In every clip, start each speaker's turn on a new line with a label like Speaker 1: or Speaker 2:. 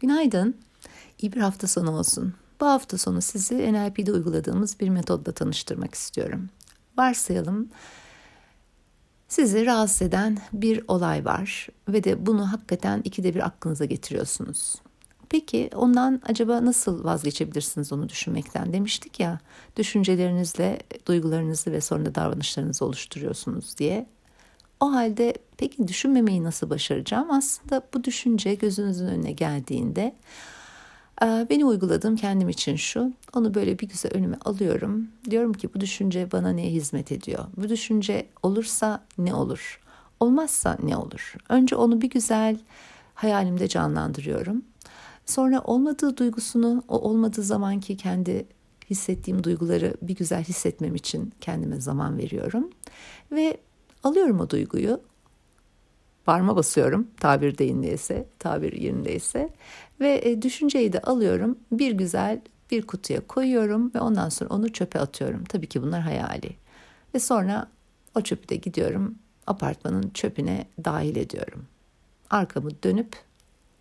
Speaker 1: Günaydın. İyi bir hafta sonu olsun. Bu hafta sonu sizi NLP'de uyguladığımız bir metodla tanıştırmak istiyorum. Varsayalım sizi rahatsız eden bir olay var ve de bunu hakikaten ikide bir aklınıza getiriyorsunuz. Peki ondan acaba nasıl vazgeçebilirsiniz onu düşünmekten demiştik ya. Düşüncelerinizle, duygularınızı ve sonra da davranışlarınızı oluşturuyorsunuz diye. O halde peki düşünmemeyi nasıl başaracağım? Aslında bu düşünce gözünüzün önüne geldiğinde e, beni uyguladığım kendim için şu. Onu böyle bir güzel önüme alıyorum. Diyorum ki bu düşünce bana neye hizmet ediyor? Bu düşünce olursa ne olur? Olmazsa ne olur? Önce onu bir güzel hayalimde canlandırıyorum. Sonra olmadığı duygusunu o olmadığı zamanki kendi hissettiğim duyguları bir güzel hissetmem için kendime zaman veriyorum. Ve alıyorum o duyguyu. Parma basıyorum tabir deyindeyse, tabir yerindeyse. Ve e, düşünceyi de alıyorum bir güzel bir kutuya koyuyorum ve ondan sonra onu çöpe atıyorum. Tabii ki bunlar hayali. Ve sonra o çöpü de gidiyorum apartmanın çöpüne dahil ediyorum. Arkamı dönüp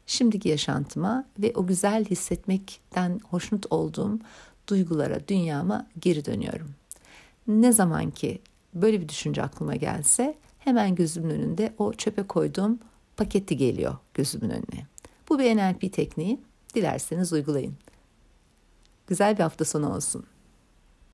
Speaker 1: şimdiki yaşantıma ve o güzel hissetmekten hoşnut olduğum duygulara, dünyama geri dönüyorum. Ne zaman ki böyle bir düşünce aklıma gelse hemen gözümün önünde o çöpe koyduğum paketi geliyor gözümün önüne. Bu bir NLP tekniği. Dilerseniz uygulayın. Güzel bir hafta sonu olsun.